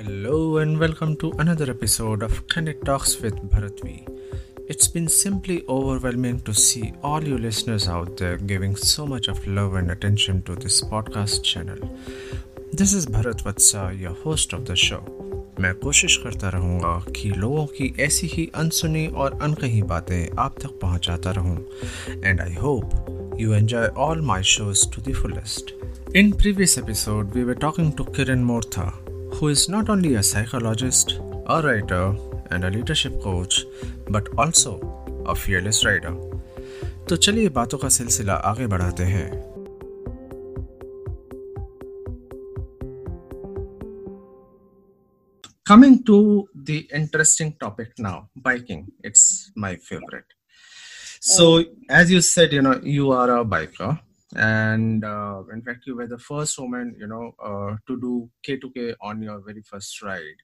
Hello and welcome to another episode of Connect Talks with Bharatvi. It's been simply overwhelming to see all you listeners out there giving so much of love and attention to this podcast channel. This is Bharat Vatsa, your host of the show. मैं कोशिश करता रहूँगा कि लोगों की ऐसी ही अनसुनी और अनकही बातें आप तक पहुँचाता रहूँ and I hope you enjoy all my shows to the fullest. In previous episode, we were talking to Kiran Mortha, who is not only a psychologist, a writer, and a leadership coach, but also a fearless rider. तो चलिए बातों का सिलसिला आगे बढ़ाते हैं Coming to the interesting topic now, biking. It's my favorite. So, as you said, you know, you are a biker, and uh, in fact, you were the first woman, you know, uh, to do K2K on your very first ride,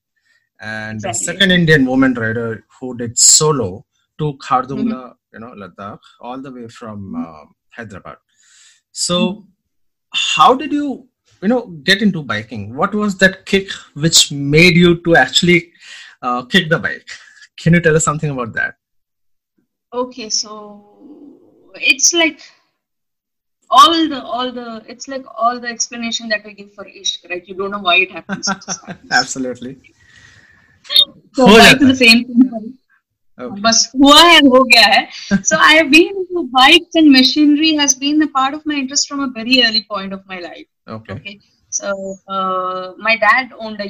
and the second Indian woman rider who did solo to Khardungla, you know, Ladakh, all the way from uh, Hyderabad. So, how did you, you know, get into biking? What was that kick which made you to actually uh, kick the bike? Can you tell us something about that? Okay, so it's like all the all the it's like all the explanation that we give for ish, right? You don't know why it happens. Absolutely. So why to the same thing. बस हुआ है हो गया है so I have been to bikes and machinery of my a part of my interest from a very early point of my life okay so my dad owned a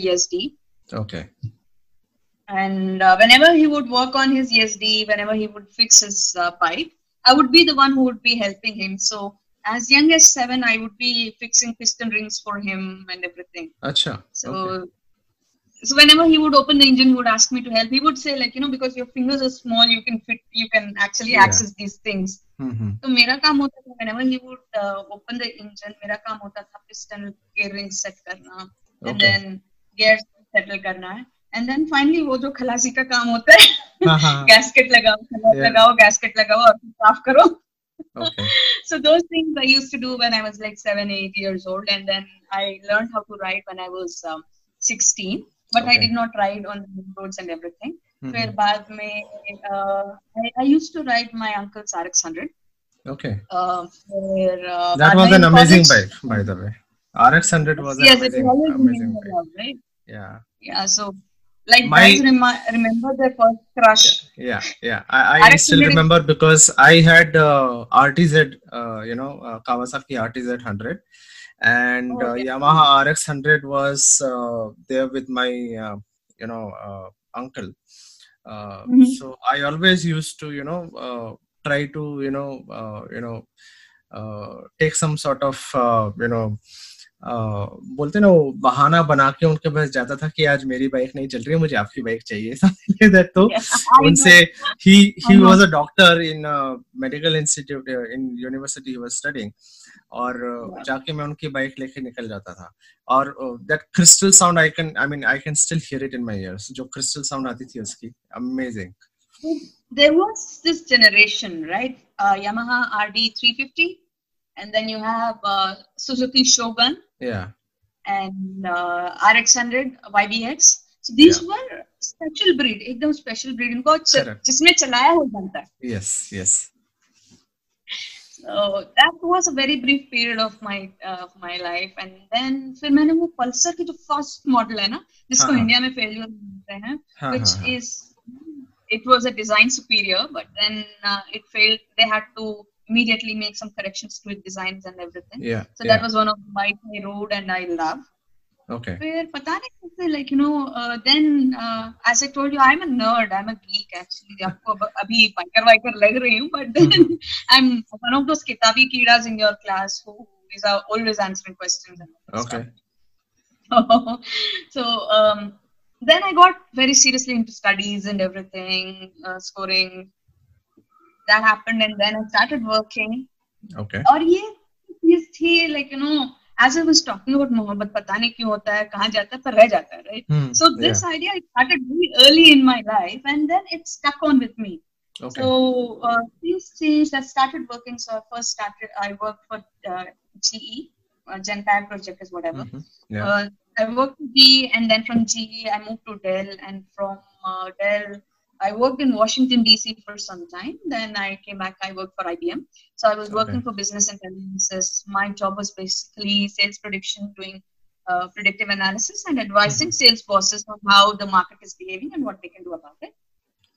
and uh, whenever he would work on his Yezdi, whenever he would fix his uh, pipe, I would be the one who would be helping him. So as young as seven, I would be fixing piston rings for him and everything. Acha. So, Okay. so whenever he would open the engine, he would ask me to help. He would say like, you know, because your fingers are small, you can fit, you can actually Yeah. access these things. Mm-hmm. तो मेरा काम होता था whenever he would uh, open the engine, मेरा काम होता था piston के rings set करना and Okay. then gears settle करना है and then finally वो जो खलासी का काम होता है हाँ, हाँ, हाँ. गैसकेट लगाओ खलास Yeah. लगाओ गैसकेट लगाओ और साफ़ करो Okay. so those things I used to do when I was like seven, eight years old, and then I learned how to ride when I was um, 16. But I Okay. did not ride on the main roads and everything. Mhm. फिर बाद में uh, I, I used to ride my uncle's RX 100. Okay. Uh, फिर, uh, That बाद was में an in amazing college- bike, by the way. RX 100 was an Yes, it's amazing, always amazing been bike. love, right? Yeah. Yeah, so like My- guys remi- remember their first crush. Yeah, yeah. I, I RX still 100 remember because I had uh, RTZ, uh, you know, uh, Kawasaki RTZ 100, and Oh, uh. Yamaha RX 100 was uh, there with my, uh, you know, uh, uncle. Uh, Mhm. So I always used to, you know, uh, try to, you know, uh, you know, uh, take some sort of, uh, you know. बोलते ना वो बहाना बना के उनके पास जाता था कि आज मेरी बाइक नहीं चल रही है मुझे आपकी बाइक चाहिए। तो उनसे ही he was a doctor in medical institute in university was studying और uh, जाके मैं उनकी बाइक लेके निकल जाता था। और that crystal sound I can I mean I can still hear it in my ears जो क्रिस्टल साउंड आती थी उसकी amazing there was this generation right Yamaha RD 350 and then you have uh, suzuki shogun. yeah and uh, RX 100 YBX. So these were special breed, एकदम special breed. इनको च- Correct. जिसने चलाया हो जानता है. yes yes So that was a very brief period of my uh, of my life, and then फिर मैंने वो पल्सर की जो फर्स्ट मॉडल है ना जिसको हाँ, हाँ. इंडिया में फेलियर बोलते हैं हाँ, which हाँ, हाँ. is it was a design superior but then uh, it failed they had to immediately make some corrections to its designs and everything yeah so yeah that was one of the bikes i rode and i love okay फिर पता नहीं कैसे like you know uh, then uh, as i told you i'm a nerd i'm a geek actually आपको अब- अभी biker वाइकर लग रही हूँ but then i'm one of those किताबी कीड़ाs in your class who is uh, always answering questions and all that okay stuff. so um, then I got very seriously into studies and everything, uh, scoring. that happened and then I started working. Okay. And this चीज like you know as I was talking about मोहब्बत पता नहीं क्यों होता है कहाँ जाता है पर रह right hmm, so this yeah. idea started very early in my life and then it stuck on with me okay. so uh, things changed I started working so I first started I worked for uh, GE uh, Genpact project is whatever mm-hmm. yeah. uh, I worked for GE and then from GE I moved to Dell and from uh, Dell I worked in Washington DC for some time. Then I came back. I worked for IBM. So I was working Okay. for business intelligence. My job was basically sales prediction, doing uh, predictive analysis, and advising sales bosses on how the market is behaving and what they can do about it.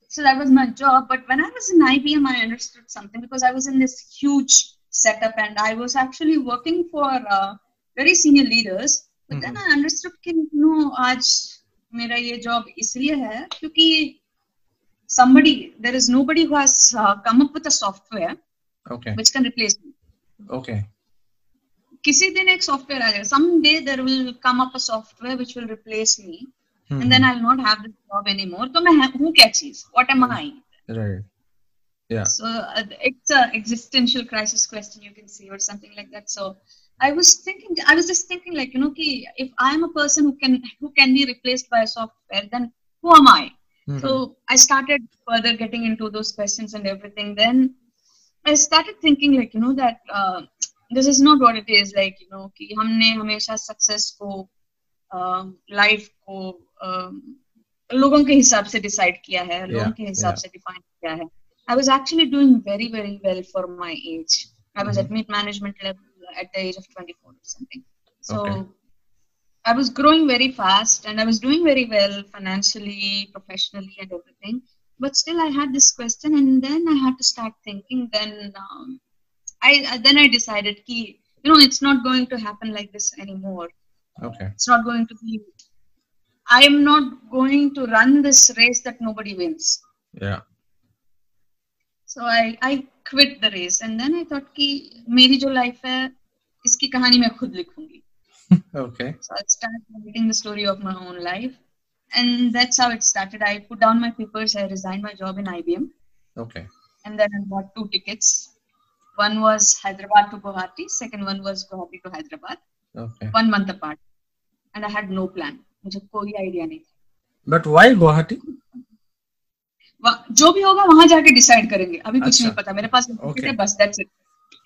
So that was my job. But when I was in IBM, I understood something because I was in this huge setup, and I was actually working for uh, very senior leaders. But then I understood कि no, आज मेरा ये job इसलिए है क्योंकि somebody there is nobody who has uh, come up with a software Okay. which can replace me Okay. किसी दिन एक software आ जाएगा someday there will come up a software which will replace me Mhm. and then I'll not have this job anymore तो मैं हूँ क्या चीज what am I Right. Yeah. so uh, it's a existential crisis question you can see or something like that so I was thinking I was just thinking like you know कि if I am a person who can who can be replaced by a software then who am I Mhm. So I started further getting into those questions and everything. Then I started thinking like you know that uh, this is not what it is like you know कि हमने हमेशा success को life को um, लोगों के हिसाब से decide किया है लोगों Yeah, के हिसाब yeah. से डिफाइन किया है I was actually doing very very well for my age. I was Mhm. at mid management level at the age of 24 or something. So Okay. I was growing very fast and I was doing very well financially, professionally, and everything. But still, I had this question, and then I had to start thinking. Then um, I uh, then I decided, ki, you know, it's not going to happen like this anymore. Okay. It's not going to be. I am not going to run this race that nobody wins. Yeah. So I I quit the race, and then I thought कि मेरी जो life है इसकी कहानी मैं खुद लिखूंगी. Okay. So I started writing the story of my own life. And that's how it started. I put down my papers, I resigned my job in IBM, Okay. and then I bought two tickets. One was Hyderabad to Guwahati, second one was Guwahati to Hyderabad, Okay. one month apart. And I had no plan. मुझे कोई idea नहीं था But why Guwahati? वहाँ- जो भी होगा वहां जाके डिसाइड करेंगे अभी कुछ अच्छा। नहीं पता मेरे पास Okay. ticket है बस that's it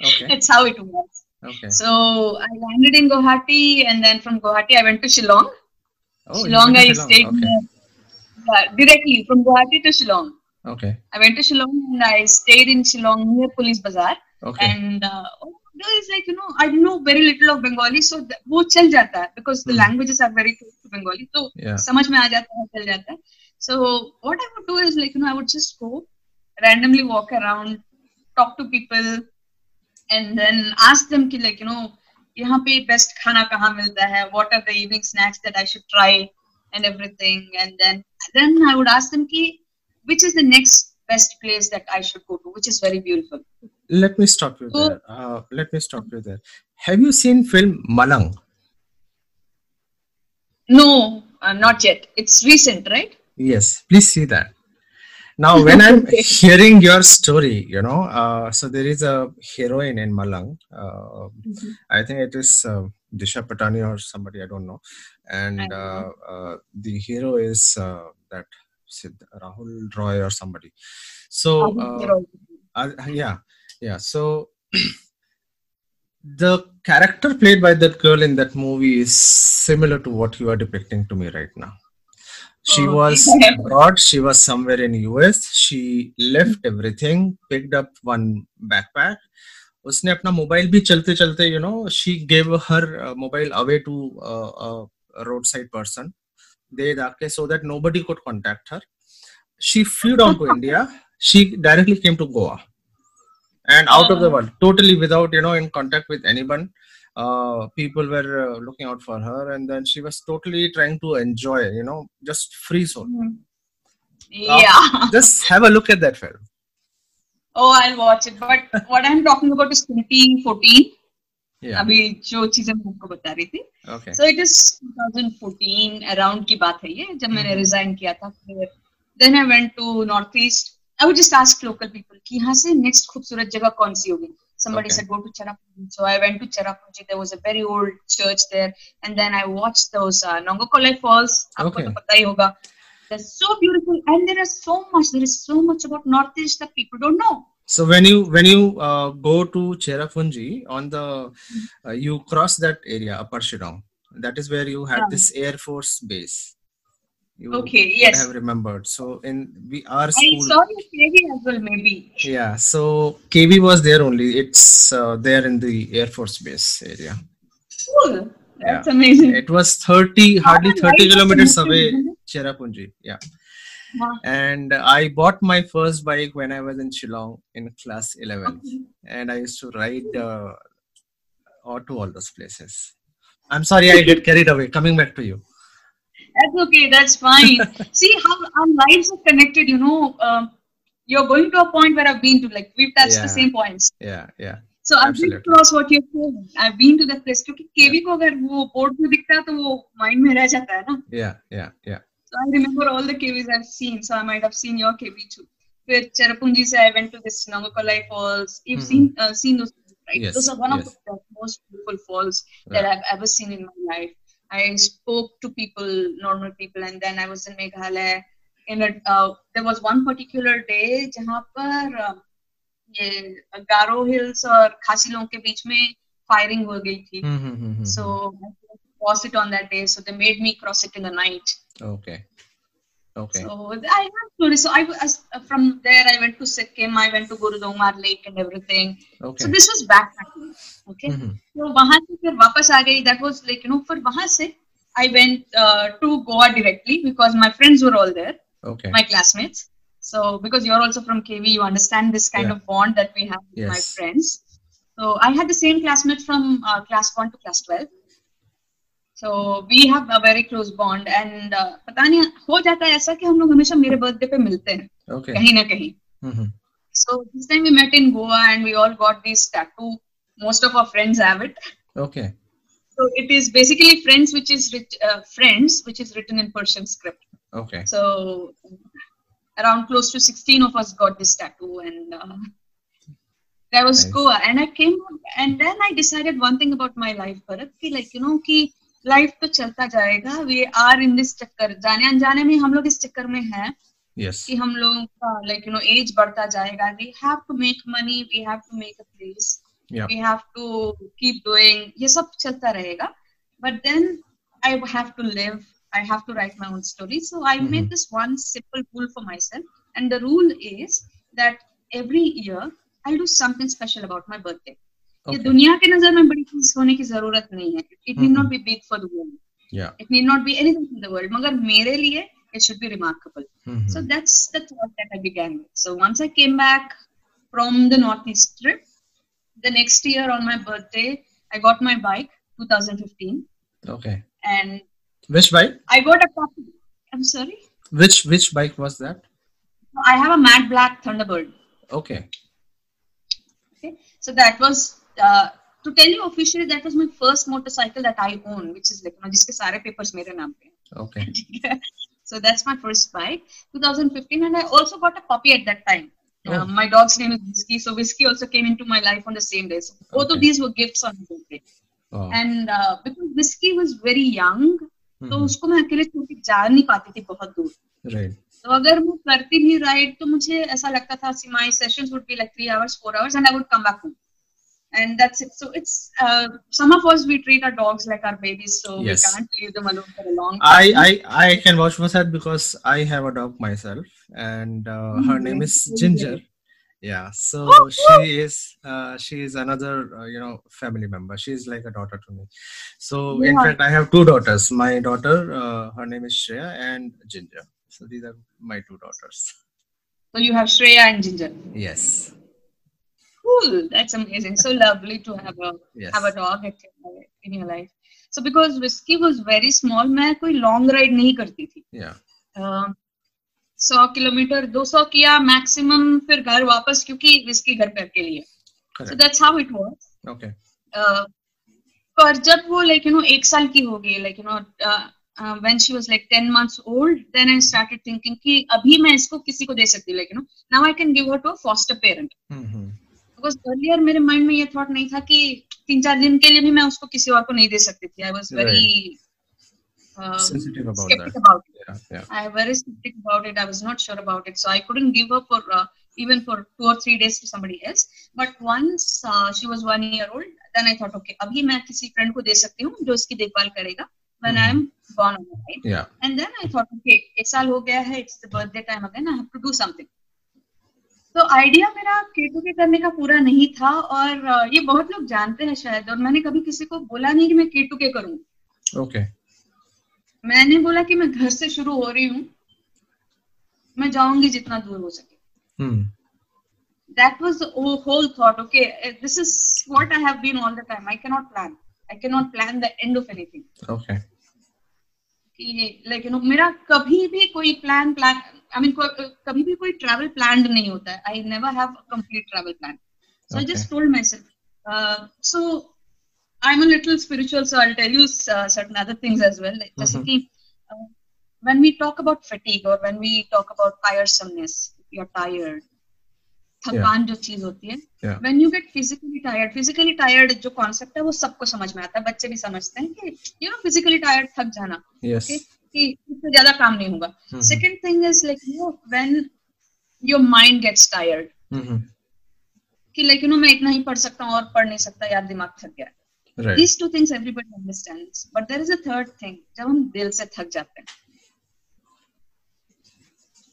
Okay. that's how it was Okay. so I landed in Guwahati and then from Guwahati I went to Shillong Oh, you Shillong went I to Shillong. stayed Okay. uh, yeah, directly from Guwahati to Shillong Okay. I went to Shillong and I stayed in Shillong near Police Bazaar. Okay. And uh, there is like, you know, I know very little of Bengali, so th- वो चल जाता है because the Hmm. languages are very close to Bengali. तो Yeah. समझ में आ जाता है चल जाता है. So what I would do is like, you know, I would just go randomly walk around, talk to people, and then ask them कि like, you know, यहाँ पे best खाना कहाँ मिलता है? What are the evening snacks that I should try? And everything. And then then I would ask them कि which is the next best place that I should go to, which is very beautiful. Let me stop you So- there. Uh, let me stop you there. Have you seen film Malang? No, uh, not yet. It's recent, right? Yes. Please see that. Now, when I'm hearing your story, you know, uh, so there is a heroine in Malang. Uh, I think it is uh, Disha Patani or somebody, I don't know. And uh, uh, the hero is uh, that Sid- Rahul Roy or somebody. So, yeah yeah so the character played by that girl in that movie is similar to what you are depicting to me right now she Oh, was okay. abroad she was somewhere in us she left everything picked up one backpack उसने अपना mobile भी चलते चलते you know she gave her mobile away to road side person दे जाके so that nobody could contact her she flew down to india she directly came to goa and out of the Oh. world totally without you know in contact with anyone uh, people were uh, looking out for her and then she was totally trying to enjoy you know just free soul Yeah. just have a look at that film Oh, I'll watch it. But what I'm talking about is 2014. yeah अभी जो चीजें मैं आपको बता रही थी okay So it is 2014 around की बात है ये जब मैंने Mhm. resign किया था फिर then I went to northeast I would just ask local people कि यहाँ से next खूबसूरत जगह कौन सी होगी Somebody okay. said go to Cherrapunji, so I went to Cherrapunji. There was a very old church there, and then I watched those uh, Nohkalikai Falls. Okay. They're so beautiful, and there is so much. There is so much about Northeast that people don't know. So when you when you uh, go to Cherrapunji on the mm-hmm. uh, you cross that area Upper Shillong, that is where you had yeah. this Air Force base. You Okay, would yes. have remembered. So in we our I saw your KV as well, maybe. Yeah, so KV was there only. It's uh, there in the Air Force Base area. Cool. That's amazing. It was 30, hardly 30 life kilometers away, isn't? Cherrapunji. Yeah. Wow. And I bought my first bike when I was in Shillong in class 11. Okay. And I used to ride uh, all to all those places. I'm sorry, I get carried away. Coming back to you. That's okay. That's fine. See how our lives are connected. You know, um, you're going to a point where I've been to. Like we've touched yeah. the same points. Yeah, yeah. So I've been across what you're saying. I've been to that place. Because केवी को अगर वो board में दिखता है तो वो mind में रह Yeah, yeah, yeah. So I remember all the KVs I've seen. So I might have seen your KV too. फिर Cherrapunji I went to this Nohkalikai Falls. You've mm-hmm. seen uh, seen those right? Yes, those are one yes. of the most beautiful falls right. that I've ever seen in my life. I spoke to people, normal people, and then I was in Meghalaya. In a, uh, there was one particular day जहाँ पर uh, ये गारो hills और खासी लोगों के बीच में firing हो गई थी. Hmm, hmm, hmm, hmm, So I couldn't cross it on that day. So they made me Okay. Okay. So I have stories. So I was from there. I went to Sikkim. I went to Gurudongmar Lake and everything. Okay. So this was backpacking. Okay. Mhm. So वहाँ से फिर वापस आ गई. That was like you know फिर वहाँ से I went uh, to Goa directly because my friends were all there, Okay. my classmates. So because you're also from KV, you understand this kind Yeah. of bond that we have with my Yes. friends. So I had the same classmates from uh, class one to class twelve. So we have a very close bond and uh, पता नहीं हो जाता है ऐसा कि हम लोग हमेशा मेरे बर्थडे पे मिलते हैं Okay. कहीं ना कहीं Mhm. So this time we met in Goa and we all got these tattoo. Most of our friends have it. Okay. So it is basically friends, which is writ- uh, friends, which is written in Persian script. Okay. So around close to 16 of us got this tattoo and uh, that was Nice. Goa. And I came and then I decided one thing about my life, Bharat, कि like you know कि life तो चलता जाएगा। We are in this चक्कर। जाने अनजाने में हम लोग इस चक्कर में है yes. कि हम लोग का लाइक यू नो एज बढ़ता जाएगा। We have to make money we have to make a place we have to keep doing ये सब चलता रहेगा। But then I have to live I have to write my own story so I made this one simple rule for myself and the rule is that every year I do something special about my birthday ये Okay. दुनिया के नजर में बड़ी चीज होने की जरूरत नहीं है. It need Mhm. not be big for the world. Yeah. It need not be anything in the world. मगर मेरे लिए it should be remarkable. Mhm. So that's the thought that I began with. So once I came back from the Northeast trip, the next year on my birthday, I got my bike, 2015, Okay. and Which bike? I got a copy. I'm sorry. Which which bike was that? I have a matte black Thunderbird. Okay. Okay, so that was uh, to tell you officially that was my first motorcycle that I own, which is like you know, जिसके सारे papers मेरे नाम पे. Okay. so that's my first bike 2015 and i also got a puppy at that time uh, Oh. my dog's name is whiskey so whiskey also came into my life on the same day so both of these were gifts on my birthday Wow. and uh, because whiskey was very young तो Mhm. उसको मैं अकेले छोड़ के जा नहीं पाती थी बहुत दूर Right. तो अगर मैं करती भी राइड तो मुझे ऐसा लगता था my sessions would be like three hours four hours and I would come back home and that's it so it's uh, some of us we treat our dogs like our babies so Yes. we can't leave them alone for a long time I, I I can vouch for that because I have a dog myself, and uh, her Mhm. name is Ginger. Yeah, so Woo, woo. she is uh, she is another uh, you know family member. She is like a daughter to me. So in fact, I have two daughters. My daughter, uh, her name is Shreya, and Ginger. So these are my two daughters. So you have Shreya and Ginger. Yes, cool. That's amazing. So lovely to have a yes. have a dog in your life. So because whiskey was very small main koi long ride nahi karti thi yeah. Uh, सौ kilometre दो सौ किया maximum फिर घर वापस क्योंकि whisky घर पर के लिए so that's how it was okay पर जब वो लाइक यू नो एक साल की हो गई like you know when she was like ten months old then I started thinking कि अभी मैं इसको किसी को दे सकती हूँ like you know now I can give her to foster parent earlier मेरे माइंड में ये थॉट नहीं था कि तीन चार दिन के लिए भी मैं उसको किसी और को नहीं दे सकती थी। आई वॉज़ वेरी जो उसकी देखभाल करेगा एक साल हो गया है इट्स बर्थडे टाइम आई है तो आइडिया मेरा के के करने का पूरा नहीं था और ये बहुत लोग जानते हैं शायद और मैंने कभी किसी को बोला नहीं कि मैं के के करूँ। Okay okay. मैंने बोला कि मैं घर से शुरू हो रही हूँ मैं जाऊँगी जितना दूर हो सके। That was whole thought okay this is what I have been all the time I cannot plan I cannot plan the end of anything okay कि लाइक यू नो मेरा कभी भी कोई प्लान प्लान आई मीन कभी भी कोई travel plan नहीं होता है। I never have complete travel plan so I just told myself so I am a little spiritual so I tell you certain other things as well जैसे Mhm. कि when we talk about fatigue or when we talk about tiresomeness you're tired थकान yeah. जो चीज़ होती है when you get physically tired physically tired जो concept है वो सबको समझ में आता है बच्चे भी समझते हैं कि यू नो फिजिकली टायर्ड थक जाना Yes. okay कि इससे ज़्यादा काम नहीं होगा Mhm. Second thing is like you know when your mind gets tired Mm-hmm. कि लाइक यू नो मैं इतना ही पढ़ सकता हूँ और पढ़ नहीं सकता यार दिमाग थक गया Right. these two things everybody understands but there is a third thing जब हम दिल से थक जाते हैं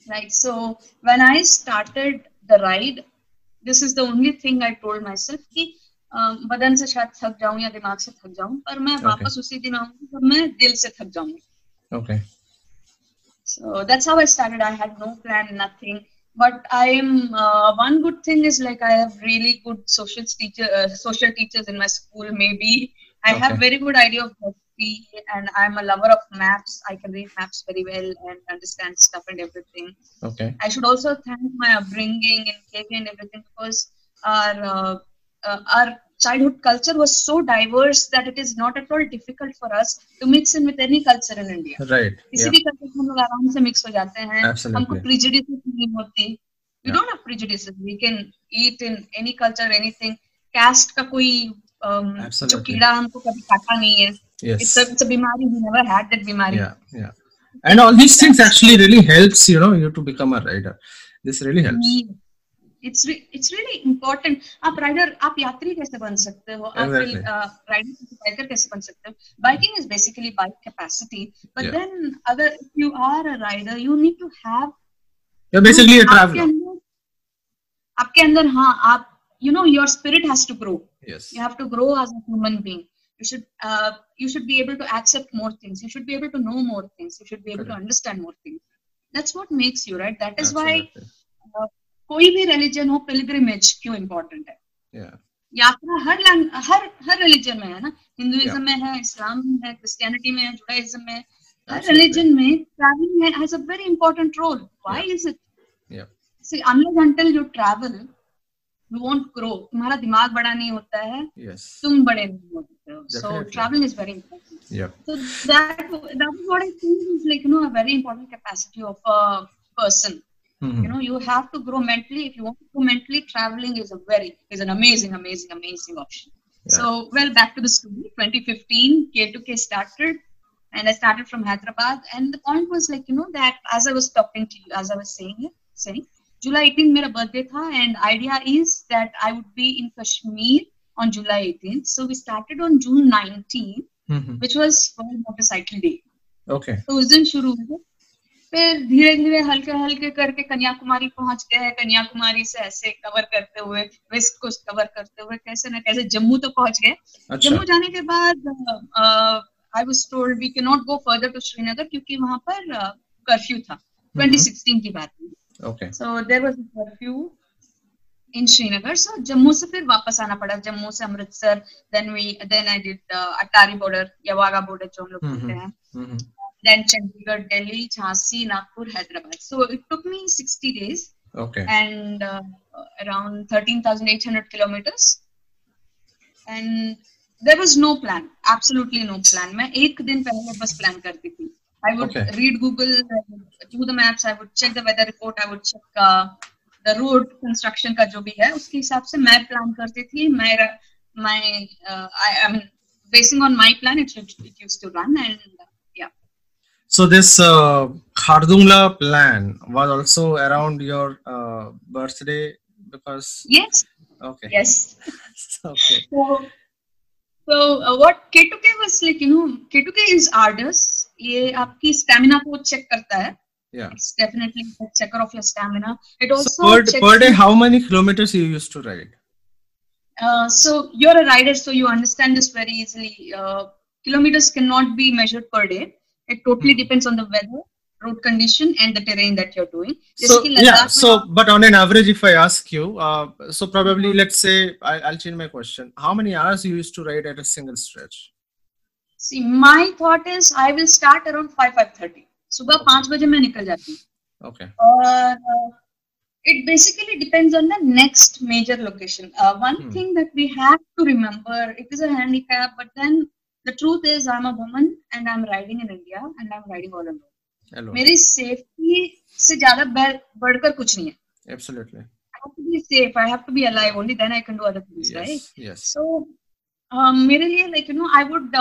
right so when i started the ride this is the only thing i told myself कि अ, बदन से शायद थक जाऊँ या दिमाग से थक जाऊँ पर मैं Okay. वापस उसी दिन आऊँगी जब मैं दिल से थक जाऊँगी Okay. So that's how I started. I had no plan, nothing. But I am uh, one good thing is like I have really good social teacher, uh, social teachers in my school. Maybe I okay. have very good idea of geography, and I'm a lover of maps. I can read maps very well and understand stuff and everything. Okay. I should also thank my upbringing in KV and everything because our uh, uh, our childhood culture was so diverse that it is not at all difficult for us to mix in with any culture in India. Right. किसी Yeah. भी culture में हम लोग आराम से mix हो जाते हैं Absolutely. हमको प्रिजुडिसेस नहीं होती we Yeah. Don't have prejudices we can eat in any culture anything cast का कोई um, जो Absolutely. कीड़ा हमको कभी काटा नहीं है Yes. इट्स इट्स अ बीमारी वी नेवर हैड दैट बीमारी Yeah. Yeah. And all these things actually really helps you know you to become a rider. This really helps. It's it's really important आप rider आप यात्री कैसे बन सकते हो आप Exactly. राइडर बाइकर कैसे बन सकते हो biking is basically bike capacity but Yeah. Then अगर you are a rider you need to have You're basically a आपके traveler. अंदर आपके अंदर हाँ आप you know your spirit has to grow Yes. you have to grow as a human being you should uh, you should be able to accept more things you should be able to know more things you should be able to Correct. understand more things that's what makes you right that is why Absolutely. uh, कोई भी religion हो pilgrimage क्यों important है Yeah. यात्रा हर Lang- हर हर religion में है ना Hinduism Yeah. में है इस्लाम में है क्रिश्चियनिटी में है जुडाइज्म में है हर Absolutely. रिलीजन में travelling has a very important role why Yeah. Is it Yeah. see unless until you travel you won't grow तुम्हारा दिमाग बड़ा नहीं होता है Yes. तुम बड़े नहीं होते हो so Definitely. traveling is very important Yep. so that that is what I think is like you know a very important capacity of a person Mhm. you know you have to grow mentally if you want to grow mentally traveling is a very is an amazing amazing amazing option Yeah. so well back to the story 2015 k2k started and i started from hyderabad and the point was like you know that as i was talking to you as i was saying it saying july 18 मेरा birthday था and idea is that i would be in kashmir on july 18th so we started on june 19 Mhm. which was world motorcycle day. Okay. तो उस दिन शुरू हुए फिर धीरे धीरे हल्के हल्के करके कन्याकुमारी पहुँच गए। कन्याकुमारी से ऐसे कवर करते हुए वेस्ट कोस्ट कवर करते हुए कैसे ना कैसे जम्मू तो पहुँच गए। अच्छा. जम्मू जाने के बाद I was told we can not go further to Srinagar क्योंकि वहाँ पर कर्फ्यू था। 2016 की बात है। Okay. So there was curfew in Srinagar so Jammu से फिर वापस आना पड़ा जम्मू से Amritsar then we then I did Attari border या वाघा बॉर्डर जो हम लोग हम्म, बोलते हैं Mhm. then Chandigarh, Delhi, Jhansi, Nagpur, Hyderabad. So it took me 60 days Okay. and uh, around 13,800 kilometers. And there was no plan, absolutely no plan. मैं एक दिन पहले बस plan करती थी. I would Okay. read Google, do the maps, I would check the weather report, I would check uh, the road construction का जो भी है उसके हिसाब से मैं plan करती थी. मेरा my uh, I, I mean basing on my plan it, it, it used to run and uh, yeah. So this uh, Khardungla plan was also around your uh, birthday because Yes, okay yes. okay So, so uh, what K2K was like, you know, K2K is arduous. ये आपकी stamina को check करता है. yeah. It's definitely a checker of your stamina. It So also per, checks per day, how many kilometers you used to ride? Uh, so you're a rider, so you understand this very easily. Uh, kilometers cannot be measured per day. It totally Hmm. depends on the weather, road condition, and the terrain that you're doing. So जैसे कि yeah, Ladakh में so but on an average, if I ask you, uh, so probably let's say I, I'll change my question. How many hours you used to ride at a single stretch? See my thought is I will start around five five thirty सुबह पाँच बजे मैं निकल जाती हूँ। It basically depends on the next major location one thing that we have to remember it is handicap but then the truth is I am a woman and I am riding in India and I am riding all over मेरी सेफ्टी से ज़्यादा बढ़कर कुछ नहीं है। Absolutely. मेरे लिए like you know I would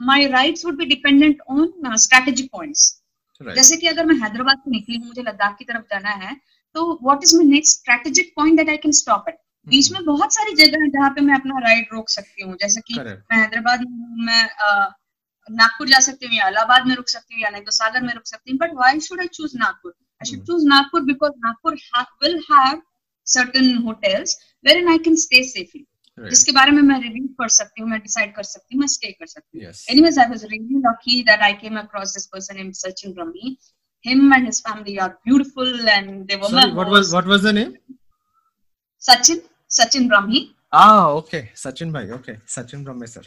would be dependent on uh, strategic points. Right. जैसे कि अगर मैं हैदराबाद से निकली हूँ मुझे लद्दाख की तरफ़ जाना है तो what is my next strategic point that I can stop at बीच में बहुत सारी जगह है जहाँ पे मैं अपना राइड रोक सकती हूँ जैसे कि Correct. मैं हैदराबाद में मैं नागपुर जा सकती हूँ या इलाहाबाद में रुक सकती हूँ या नहीं तो सागर में रुक सकती हूँ but why should I choose Nagpur I should. Choose Nagpur because Nagpur will have certain hotels wherein I can stay safely. Right. जिसके बारे में मैं रिव्यू कर सकती हूँ मैं डिसाइड कर सकती हूँ मैं स्टे कर सकती हूँ Yes. Anyways, I was really lucky that I came across this person named Sachin Brahmi. Him and his family are beautiful and they were Sorry, what was what was the name? Sachin? Sachin Brahmi. Ah, okay. Sachin bhai. Okay. Sachin Brahme sir.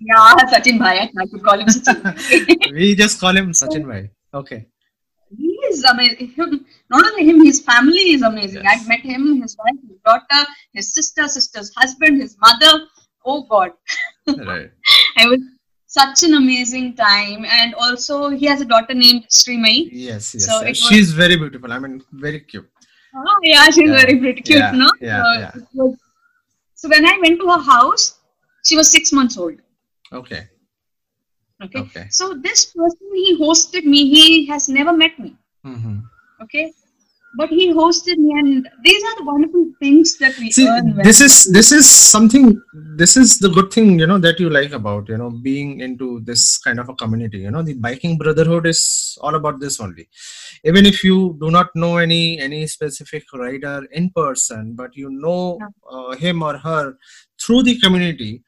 Yeah, Sachin Bhai. I could call him Sachin. We just call him Sachin bhai. Okay. He is amazing. Him- Not only him, his family is amazing. Yes. I've met him, his wife, his daughter, his sister, sister's husband, his mother. Oh God. Right. I was such an amazing time. And also, he has a daughter named Srimai. Yes. Yes. So sir. it was- She's very beautiful. I mean, very cute. Oh, yeah, she's Yeah, very pretty, cute, yeah, no? yeah, so, yeah. was- so when I went to her house, she was six months old. Okay. Okay. Okay. So this person, he hosted me. He has never met me. hmm Okay. But he hosted me, and these are the wonderful things that we See, earn. this is this is something. This is the good thing, you know, that you like about you know being into this kind of a community. You know, the biking brotherhood is all about this only. Even if you do not know any any specific rider in person, but you know uh, him or her through the community.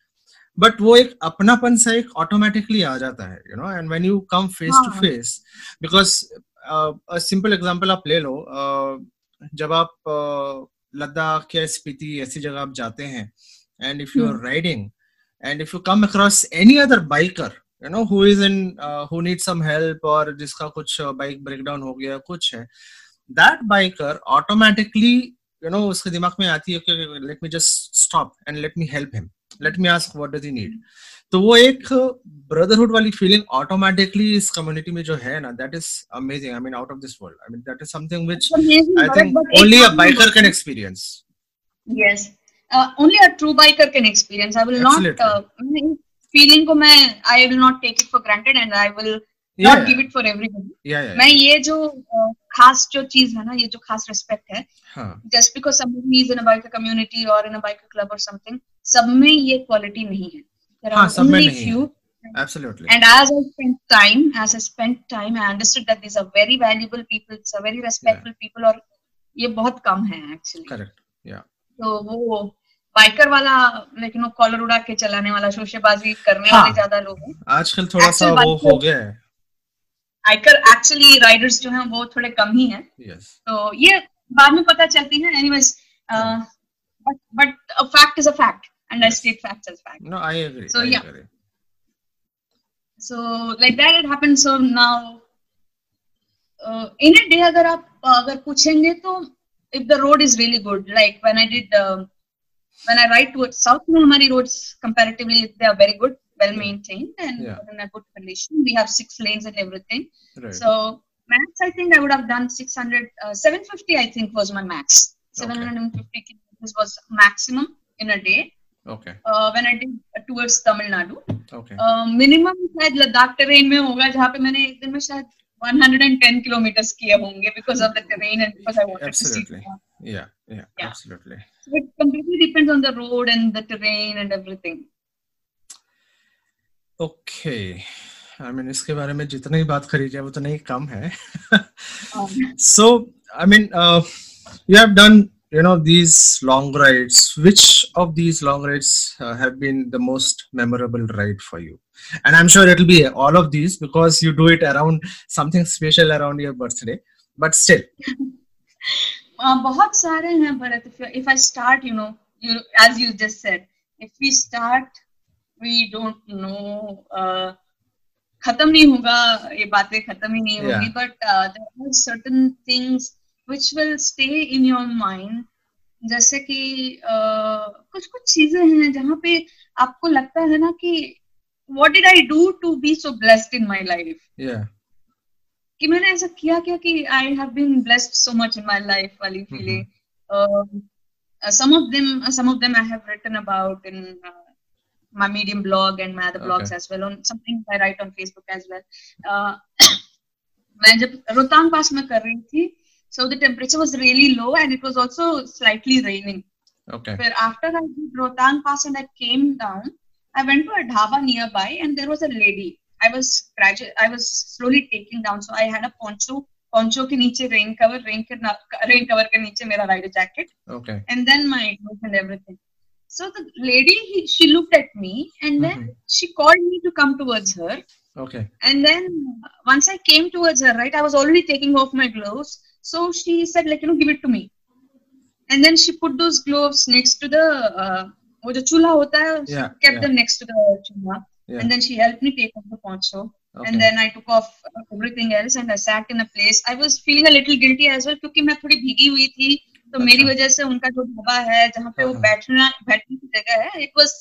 But वो एक अपनापन सा एक automatically आ जाता है you know and when you come face to. Face because simple example आप ले लो uh, जब आप uh, लद्दाख या स्पीति ऐसी जगह आप जाते हैं and if you are riding and if you come across any other biker you know who is in who need some help और जिसका कुछ बाइक ब्रेकडाउन हो गया कुछ है that biker automatically you know उसके दिमाग में आती है कि let me just stop and let me help him let me ask what does he need तो वो एक ब्रदरहुड वाली फीलिंग ऑटोमेटिकली इस कम्युनिटी में जो है ना that is amazing I mean out of this world I mean that is something which I think only a biker can experience a true biker can experience. I will not. Absolutely. Uh, feeling को मैं I will not take it for granted and I will it for everybody. या या मैं ये जो uh, खास जो चीज़ है ना ये जो खास रिस्पेक्ट है हाँ just because somebody is in a biker community or in a biker club or something सब में ये क्वालिटी नहीं है there हाँ, are सब में only नहीं few absolutely and as I spent time as I spent time I understood that these are very valuable people it's a very respectful people और ये बहुत कम है actually करेक्ट या तो वो बाइकर वाला लेकिन वो कॉलर उड़ा के चलाने वाला शोशेबाजी करने हाँ। वाले ज़्यादा लोग हैं आजकल थोड़ा सा वो हो गया है आयकर एक्चुअली राइडर्स जो हैं वो थोड़े कम ही हैं। Yes. तो ये बाद में पता चलती है। Anyways but but a fact is a fact and I state facts as fact no I agree so yeah so like that it happened so now in a day अगर आप uh, अगर पूछेंगे तो if the road is really good like when I did when I ride towards south में हमारी roads comparatively they are very good well maintained and Yeah. in a good condition we have six lanes and everything right so max I think I would have done 600 uh, 750 I think was my max Okay. 750 kilometers was maximum in a day okay uh, when I did towards Tamil Nadu okay minimum शायद Ladakh terrain में होगा जहाँ पे मैंने एक दिन में शायद 110 kilometers kiye honge because of the terrain and because I wanted Absolutely. to see. Yeah, yeah, Yeah. absolutely. So it completely depends on the road and the terrain and everything. Okay. I mean इसके बारे में जितनी बात करी जाए वो तो नहीं कम है। So I mean you have done you know these long rides which of these long rides have been the most memorable ride for you and I am sure it will be all of these because you do it around something special around your birthday but still बहुत सारे हैं Bharat if I start you know you as you just said if we start we don't know खत्म नहीं होगा ये बातें खत्म ही नहीं होगी but there are certain things which will stay in your mind जैसे कि uh, कुछ कुछ चीज़ें हैं जहाँ पे आपको लगता है ना कि what did I do to be so blessed in my life कि मैंने ऐसा किया क्या कि I have been blessed so much in my life वाली feeling some of them some of them I have written about in my medium blog and my other blogs Okay. as well on something i write on facebook as well uh, मैं जब रोहतांग पास में कर रही थी so the temperature was really low and it was also slightly raining okay but after I did Rohtang Pass and I came down, I went to a dhaba nearby and there was a lady. I was graduate. I was slowly taking down. So I had a poncho. Poncho के नीचे rain cover, rain के ना- rain cover के नीचे मेरा rider jacket, okay and then my clothes and everything. So the lady, he, she looked at me, and then Mhm. she called me to come towards her. okay And then uh, once I came towards her, right, I was already taking off my gloves. So she said, like, you know, give it to me. And then she put those gloves next to the uh, वो जो चूल्हा होता है Yeah, kept yeah. them next to the चूल्हा Yeah. and then she helped me take off the poncho okay and then I took off uh, everything else and I sat in a place I was feeling a little guilty as well क्योंकि मैं थोड़ी भीगी हुई थी तो मेरी अच्छा। वजह से उनका जो ढाबा है जहाँ पे वो हाँ, हाँ। बैठना बैठने की जगह है it was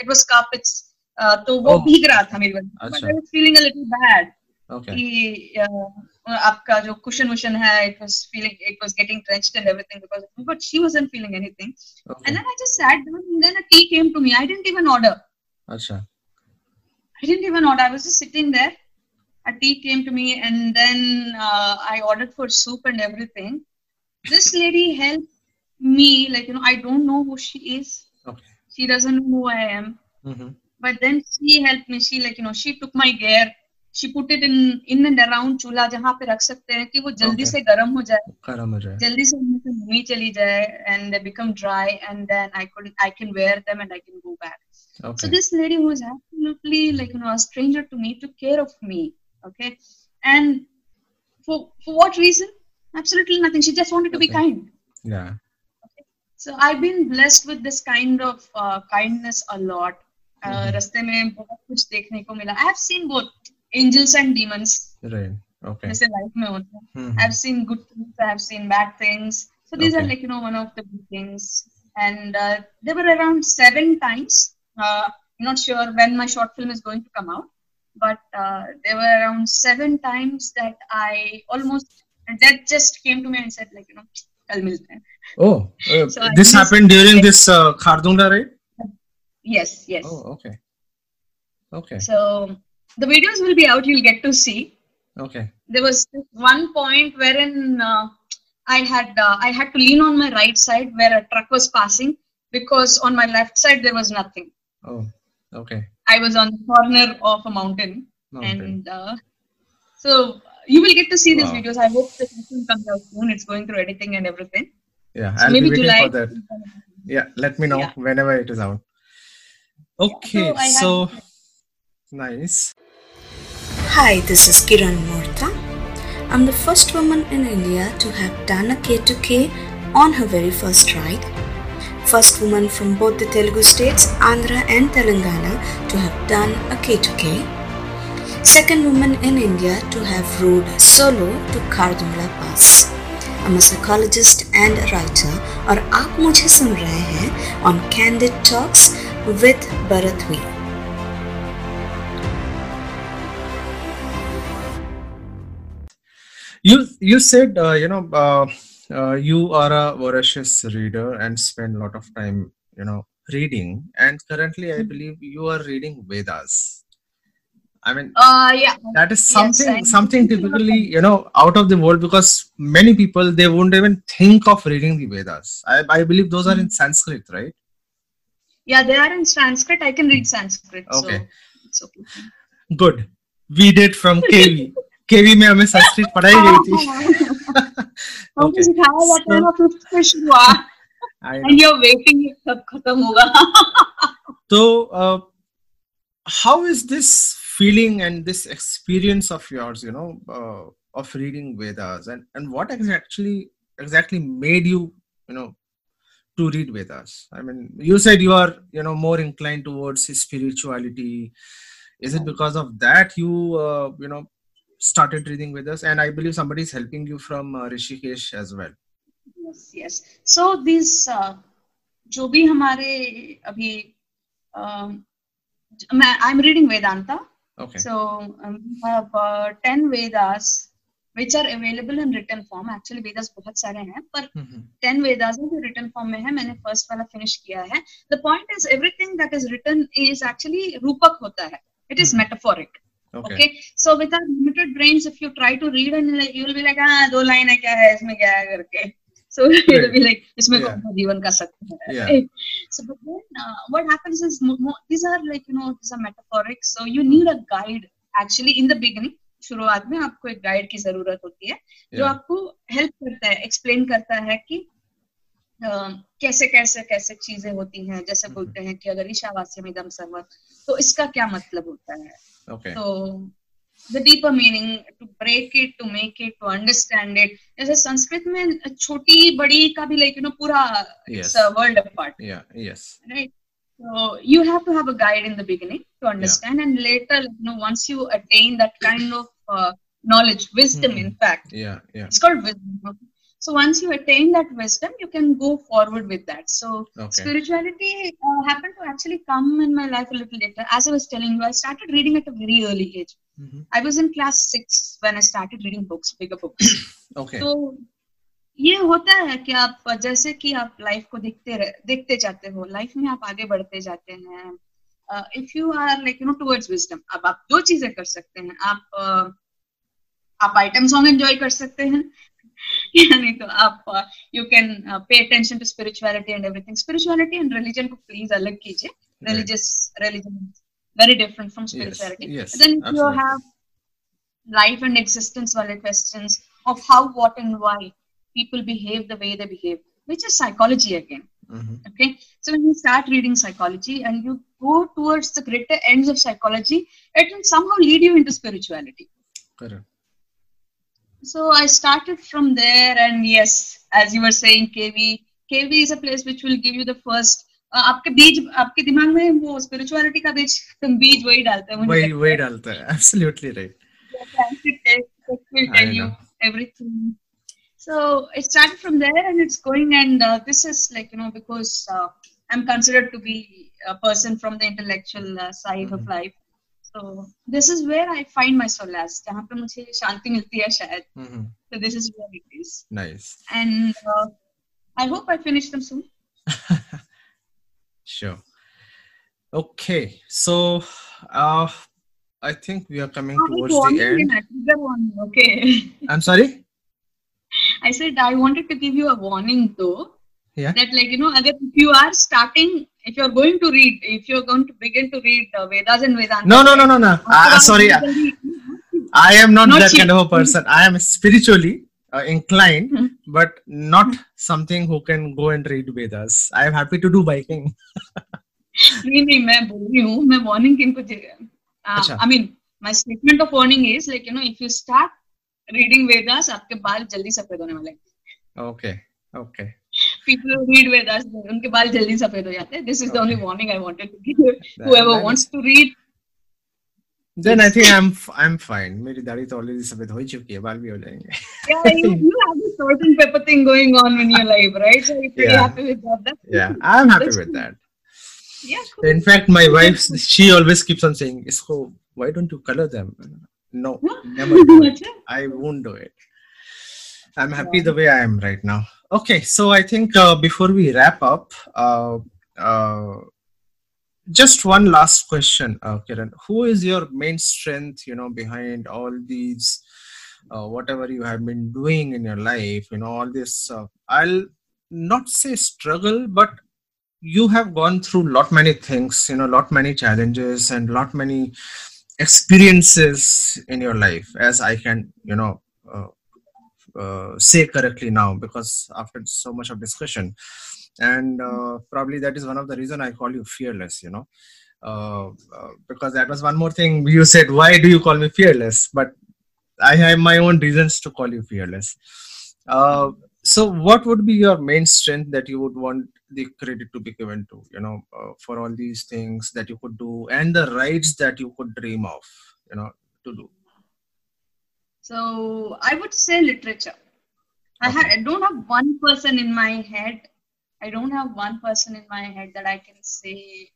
it was carpets तो वो oh। भीग रहा था मेरी वजह से। फीलिंग लिटिल बैड कि uh, आपका जो कुशन वुशन है it was feeling it was getting drenched and everything because but she wasn't feeling anything and then I just sat down and then a tea came to me I didn't even order अच्छा। I didn't even order I was just sitting there A tea came to me, and then uh, I ordered for soup and everything. this lady helped me like you know I don't know who she is okay she doesn't know who I am mm-hmm. but then she helped me she like you know she took my gear she put it in in and around चूल्हा जहाँ पे रख सकते हैं कि वो जल्दी Okay. से गर्म हो जाए karam ho jaye जल्दी से उनमें से नमी चली जाए and they become dry and then I could I can wear them and I can go back. So okay this lady who was absolutely like you know a stranger to me took care of me. Okay, and for for what reason? Absolutely nothing. She just wanted to be Okay. kind. yeah So I've been blessed with this kind of uh, kindness a lot. Uh, Mhm. रास्ते में बहुत कुछ देखने को मिला. I have seen both angels and demons. right okay जैसे life में होता है. Mhm. I've seen good things, I've seen bad things. So these are Okay. like you know one of the good things. And uh, there were around seven times. Uh, I'm not sure when my short film is going to come out, but uh, there were around seven times that I almost and that just came to me and said, like, you know, kal milte hain. Oh, uh, so this happened during this uh, Khardunda right Yes, yes. Oh, okay. Okay. So the videos will be out, you'll get to see. Okay. There was one point wherein uh, I had uh, I had to lean on my right side where a truck was passing because on my left side there was nothing. Oh, okay. I was on the corner of a mountain, mountain. and uh, so you will get to see these Wow. videos. I hope the film comes out soon. It's going through editing and everything. yeah So i'll maybe be July. for that yeah let me know Yeah. whenever it is out okay I so, had- nice Hi, this is Kiran Mortha. I'm the first woman in India to have done a K2K on her very first ride. First woman from both the Telugu states, Andhra and Telangana, to have done a K2K second woman in India to have rowed solo to Khardungla Pass. I'm a psychologist and a writer और आप मुझे सुन रहे हैं on Candid Talks with Bharatvi. You you said uh, you know uh, uh, you are a voracious reader and spend a lot of time you know reading and currently I hmm. believe you are reading Vedas. I mean, uh, yeah, that is Yes, something I- something typically you know out of the world because many people they won't even think of reading the Vedas. I, I believe those are in Sanskrit, right? yeah, they are in Sanskrit. I can read Sanskrit, Okay. so it's okay. Good. We did from KV. KV में हमें संस्कृत पढ़ाई गई थी. हमको Okay. सिखाया जाता है So- ना फिफ्थ से शुरुआत I know. and you're waiting कब खत्म होगा So, uh, how is this feeling and this experience of yours, you know, uh, of reading Vedas, and and what ex- actually exactly made you, you know, to read Vedas? I mean, you said you are, you know, more inclined towards spirituality. Is it because of that you, uh, you know, started reading Vedas? And I believe somebody is helping you from uh, Rishikesh as well. yes yes so these uh, जो भी हमारे अभी um, मैं I'm reading Vedanta Okay. so um, we have uh, 10 Vedas which are available in written form actually Vedas बहुत सारे हैं पर Mhm. 10 Vedas हैं जो written form में है मैंने first वाला finish किया है the point is everything that is written is actually रूपक होता है it is Mhm. metaphoric Okay. okay so with our limited brains if you try to read and like, you'll be like ah दो line है क्या है इसमें क्या है करके so you'll be like इसमें. कौन सा जीवन का सत्य है right? so but then uh, what happens is these are like you know these are metaphoric so you need a guide actually in the beginning शुरुआत में आपको एक गाइड की ज़रूरत होती है yeah. जो आपको हेल्प करता है एक्सप्लेन करता है कि अ, कैसे कैसे कैसे चीज़ें होती हैं जैसे बोलते हैं कि अगर ईशावास्य इदम सर्व तो इसका क्या मतलब होता है Okay. तो the deeper meaning to break it to make it to understand it जैसे संस्कृत में छोटी बड़ी का भी लाइक यू नो पूरा Yes. World apart Yeah. Yes. right so you have to have a guide in the beginning to understand and later you know once you attain that kind of uh, knowledge wisdom Mhm. in fact Yeah. Yeah. it's called wisdom okay? so once you attain that wisdom you can go forward with that so Okay. spirituality uh, happened to actually come in my life a little later as i was telling you i started reading at a very early age Mhm. i was in class 6 when i started reading books bigger books Okay. तो ये होता है कि आप जैसे कि आप life को देखते रह, देखते जाते हो लाइफ में आप आगे बढ़ते जाते हैं if you are like you know towards wisdom अब आप दो चीजें कर सकते हैं आप uh, आप आइटम सॉन्ग एंजॉय कर सकते हैं या नहीं तो आप you can pay attention to spirituality and everything spirituality and religion को प्लीज अलग कीजिए Right. religious religion is very different from spirituality yes, then if you absolutely. have life and existence wale questions of how what and why people behave the way they behave which is psychology again Mhm. okay so when you start reading psychology and you go towards the greater ends of psychology it will somehow lead you into spirituality Correct. so i started from there and yes as you were saying kv kv is a place which will give you the first uh, आपके बीज आपके दिमाग में वो spirituality का बीज बीज वही डालते हैं मुझे वही वही डालता है absolutely right fancy text that will I tell you know. everything. So it started from there and it's going, and uh, this is like, you know, because uh, I'm considered to be a person from the intellectual uh, side of Mhm. life. So this is where I find my solace. जहाँ पे मुझे शांति मिलती है शायद. So this is where it is. Nice And uh, I hope I finish them soon. Sure. Okay, so uh, I think we are coming Oh, towards warning the end. in it. Trigger warning, Okay. I'm sorry. I said I wanted to give you a warning though. Yeah. That like you know, agar if you are starting, if you're going to read, if you're going to begin to read uh, Vedas and Vedanta. No, no, no, no, no. Uh, sorry, I, I am not, Not that cheap. kind of a person. I am spiritually uh, inclined, Hmm. but not something who can go and read Vedas. I am happy to do biking. नहीं नहीं मैं बोल रही हूँ मैं warning किनको अच्छा। I mean my statement of warning is like you know if you start reading Vedas आपके बाल जल्दी सफ़ेद होने वाले हैं Okay, okay. People who read Vedas, उनके बाल जल्दी सफ़ेद हो जाते हैं. This is the only warning I wanted to give. That- Whoever that wants is- to read, Then I think I'm I'm fine. मेरी दाढ़ी तो ऑलरेडी सफ़ेद हो ही चुकी है बाल भी हो जाएँगे yeah, you, you have salt and pepper thing going on in your life, right? So you're pretty Yeah. happy with that. That's yeah I'm happy That's with cool. that Yeah, cool. in fact my wife she always keeps on saying isko why don't you color them no never do it अच्छा. I won't do it I'm happy yeah. the way I am right now okay so I think uh, before we wrap up uh, uh, just one last question, uh, Kiran. Who is your main strength, you know, behind all these, uh, whatever you have been doing in your life, you know, all this, I'll not say struggle, but you have gone through lot many things, you know, lot many challenges and lot many experiences in your life, as I can, you know, say correctly now, because after so much of discussion, and uh, probably that is one of the reason i call you fearless you know. Uh, uh, because that was one more thing you said why do you call me fearless? But i have my own reasons to call you fearless. Uh, so what would be your main strength that you would want the credit to be given to you know uh, for all these things that you could do and the rights that you could dream of you know to do so i would say literature I, ha- I don't have one person in my head I don't have one person in my head that I can say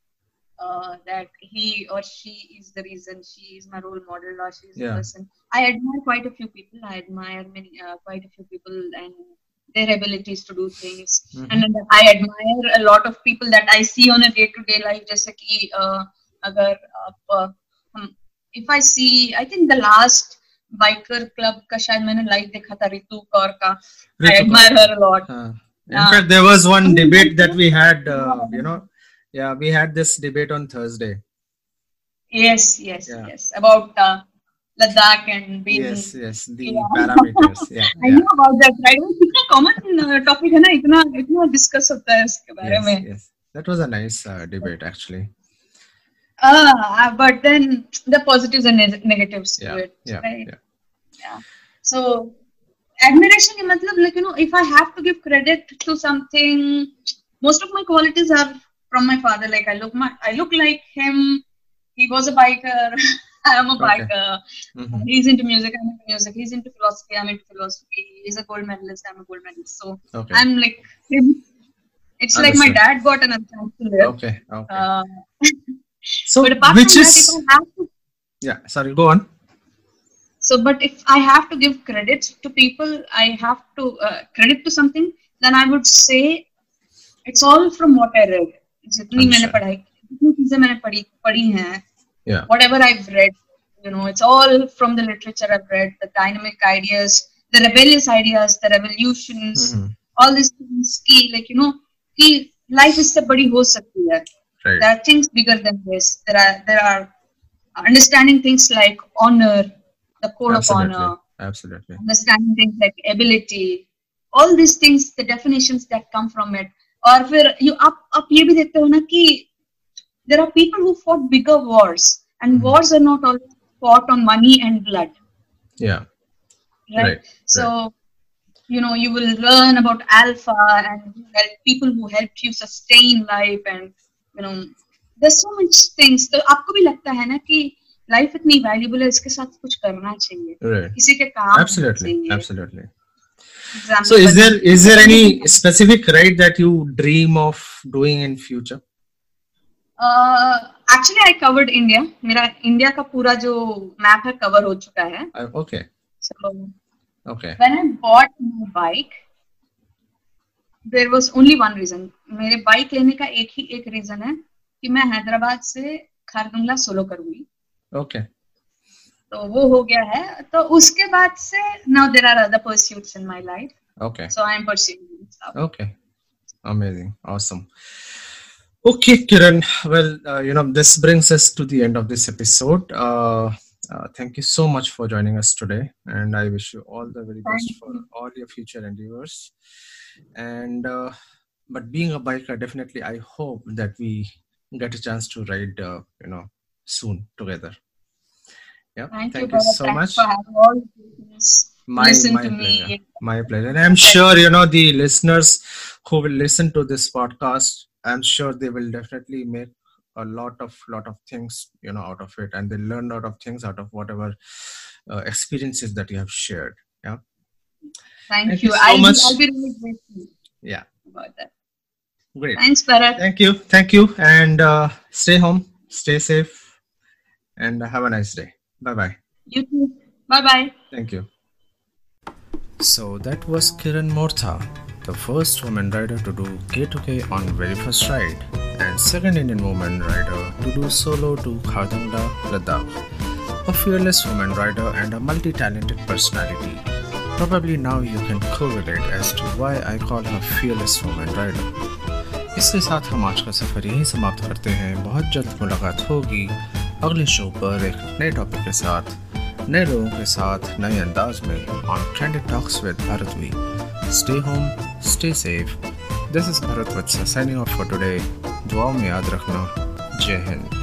uh, that he or she is the reason she is my role model or she is yeah. the person. I admire quite a few people. I admire many, uh, quite a few people and their abilities to do things. Mm-hmm. And I admire a lot of people that I see on a day-to-day life. Just कि uh, अगर आप if I see, I think the last biker club का शायद मैंने live देखा था रितु कौर का. I her a. Uh. In fact, there was one debate that we had, uh, you know, yeah, we had this debate on Thursday. Yes, yes, yeah. yes, about uh, Ladakh and being. Yes, yes, the yeah. parameters. Yeah, I yeah. know about that. I think a common uh, topic है ना इतना इतना discuss होता है इसके बारे yes, में. Yes, that was a nice uh, debate actually. Ah, but then the positives and negatives yeah, to it, yeah, right? Yeah. yeah. So admiration matlab like you know if i have to give credit to something most of my qualities are from my father like i look my i look like him he was a biker i am a okay. biker mm-hmm. he's into music i'm into music he's into philosophy i'm into philosophy he's a gold medalist i'm a gold medalist so okay. i'm like him it's Understood. like my dad got another chance to live okay okay uh, so which is that, to, yeah sorry go on so but if i have to give credit to people i have to uh, credit to something then i would say it's all from what i read जितनी मैंने पढ़ाई जितनी चीजें मैंने पढ़ी पढ़ी हैं whatever i've read you know it's all from the literature i've read the dynamic ideas the rebellious ideas the revolutions mm-hmm. all these things ki like you know ki life is से बड़ी हो सकती है right. there are things bigger than this there are there are understanding things like honor the code absolutely. of honor, absolutely, understanding things like ability, all these things, the definitions that come from it. Or फिर you up up ये भी देखते हो ना कि there are people who fought bigger wars, and mm-hmm. wars are not always fought on money and blood. Yeah. Right. right. So. Right. You know, you will learn about alpha and people who helped you sustain life, and you know there so much things तो आपको भी लगता है ना कि life इतनी valuable है इसके साथ कुछ करना चाहिए right. किसी के काम absolutely absolutely so is there is there any specific ride that you dream of doing in future uh actually i covered india mera india ka pura jo map hai cover ho chuka hai okay so okay when i bought my bike there was only one reason मेरे bike लेने का एक ही एक reason है कि मैं हैदराबाद से Khardungla solo करूँगी ओके okay. तो वो हो गया है तो उसके बाद से now there are other pursuits in my life okay so I am pursuing okay amazing awesome okay kiran well uh, you know this brings us to the end of this episode uh, uh, thank you so much for joining us today and i wish you all the very best for all your future endeavors and uh, but being a biker definitely i hope that we get a chance to ride uh, you know soon together. Yeah, thank, thank you, you so much. my, my pleasure. My pleasure. And I'm sure, you know, the listeners who will listen to this podcast, I'm sure they will definitely make a lot of lot of things you know out of it and they learn a lot of things out of whatever uh, experiences that you have shared yeah thank, thank you, you so I'll, much. Be, I'll be really grateful yeah about that great thanks Bharat. thank you thank you and uh, stay home stay safe and have a nice day. Bye bye. You too. Bye bye. Thank you. So that was Kiran Mortha, the first woman rider to do K2K on very first ride. and second Indian woman rider to do solo to Khardungla, Ladakh. A fearless woman rider and a multi-talented personality. Probably now you can correlate as to why I call her fearless woman rider. इसके साथ हम आज का सफ़र यहीं समाप्त करते हैं। बहुत जल्द मुलाकात होगी अगले शो पर एक नए टॉपिक के साथ, नए लोगों के साथ, नए अंदाज में on candid talks with भारतवी stay home stay safe this is Bharat Vatsa signing off for today दुआओं में याद रखना। जय हिंद।